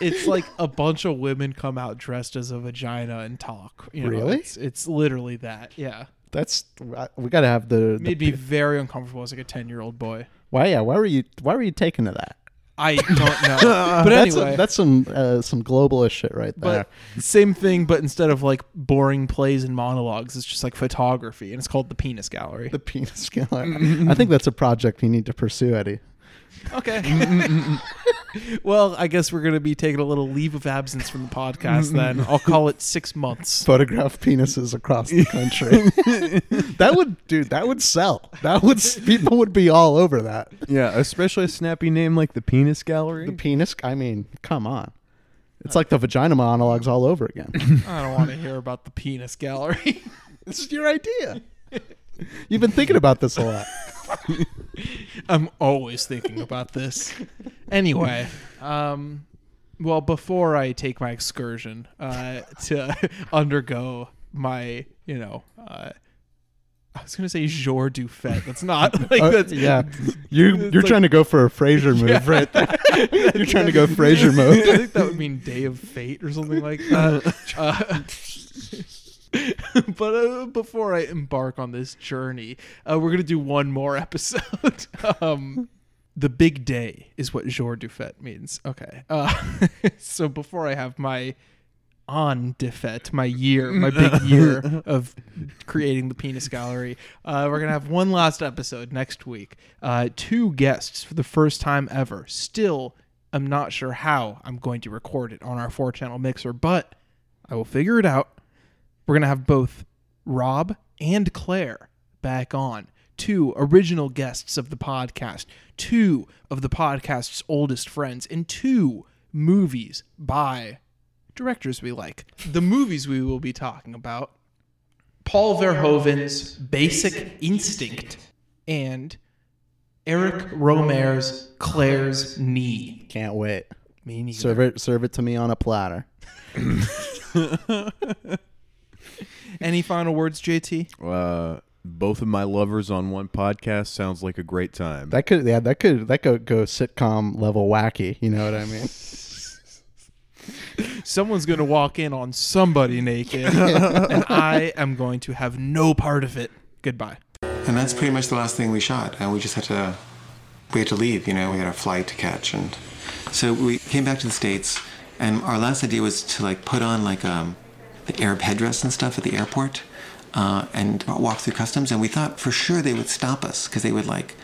it's like a bunch of women come out dressed as a vagina and talk. You know, Really? It's, it's literally that. Yeah. That's uh, we got to have the. the Made me very uncomfortable as like a 10 year old boy. why? Yeah. Why were you? Why were you taken to that? I don't know. *laughs* but that's anyway. that's some uh, some globalist shit right there. but same thing, but instead of like boring plays and monologues, it's just like photography, and it's called the Penis Gallery. the penis gallery. I think that's a project you need to pursue, Eddie. Okay. *laughs* Well, I guess we're going to be taking a little leave of absence from the podcast then. *laughs* I'll call it six months. Photograph penises across the country. *laughs* that would, dude. That would sell. That would. People would be all over that. Yeah, especially a snappy name like the Penis Gallery. The penis. I mean, come on. It's like the vagina monologues all over again. I don't want to hear about the penis gallery. this is your idea. *laughs* You've been thinking about this a lot. *laughs* I'm always thinking about this. Anyway, um, well, before I take my excursion uh, to *laughs* undergo my, you know, uh, I was gonna say jour du fait. That's not like Uh, that's yeah, You you're like- trying to go for a Frasier move, Yeah. right? You're trying to go Frasier I mode. think that would mean day of fate or something like that. Uh, *laughs* but uh, before I embark on this journey, uh, we're gonna do one more episode. *laughs* um, the big day is what jour du fait means. Okay. Uh, *laughs* so before I have my on de fait, my year, my big year of creating the penis gallery, uh, we're gonna have one last episode next week. Uh, two guests for the first time ever. Still, I'm not sure how I'm going to record it on our four channel mixer, but I will figure it out. We're going to have both Rob and Claire back on, two original guests of the podcast, two of the podcast's oldest friends, and two movies by directors we like. The movies we will be talking about Paul Verhoeven's Basic Instinct and Eric Rohmer's Claire's Knee. Can't wait. Me neither. Serve it, serve it to me on a platter. *laughs* *laughs* Any final words, JT? Uh, both of my lovers on one podcast sounds like a great time. That could, yeah, that could, that could go sitcom level wacky. You know what I mean? *laughs* Someone's going to walk in on somebody naked, *laughs* and I am going to have no part of it. Goodbye. And that's pretty much the last thing we shot. And we just had to, we had to leave, you know, we had a flight to catch. And so we came back to the States and our last idea was to like put on like um, the Arab headdress and stuff at the airport uh, and walk through customs. And we thought for sure they would stop us because they would like,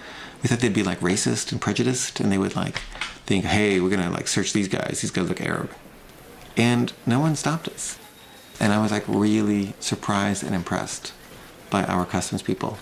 we thought they'd be like racist and prejudiced and they would like think, hey, we're gonna like search these guys. These guys look Arab. And no one stopped us. And I was like really surprised and impressed by our customs people.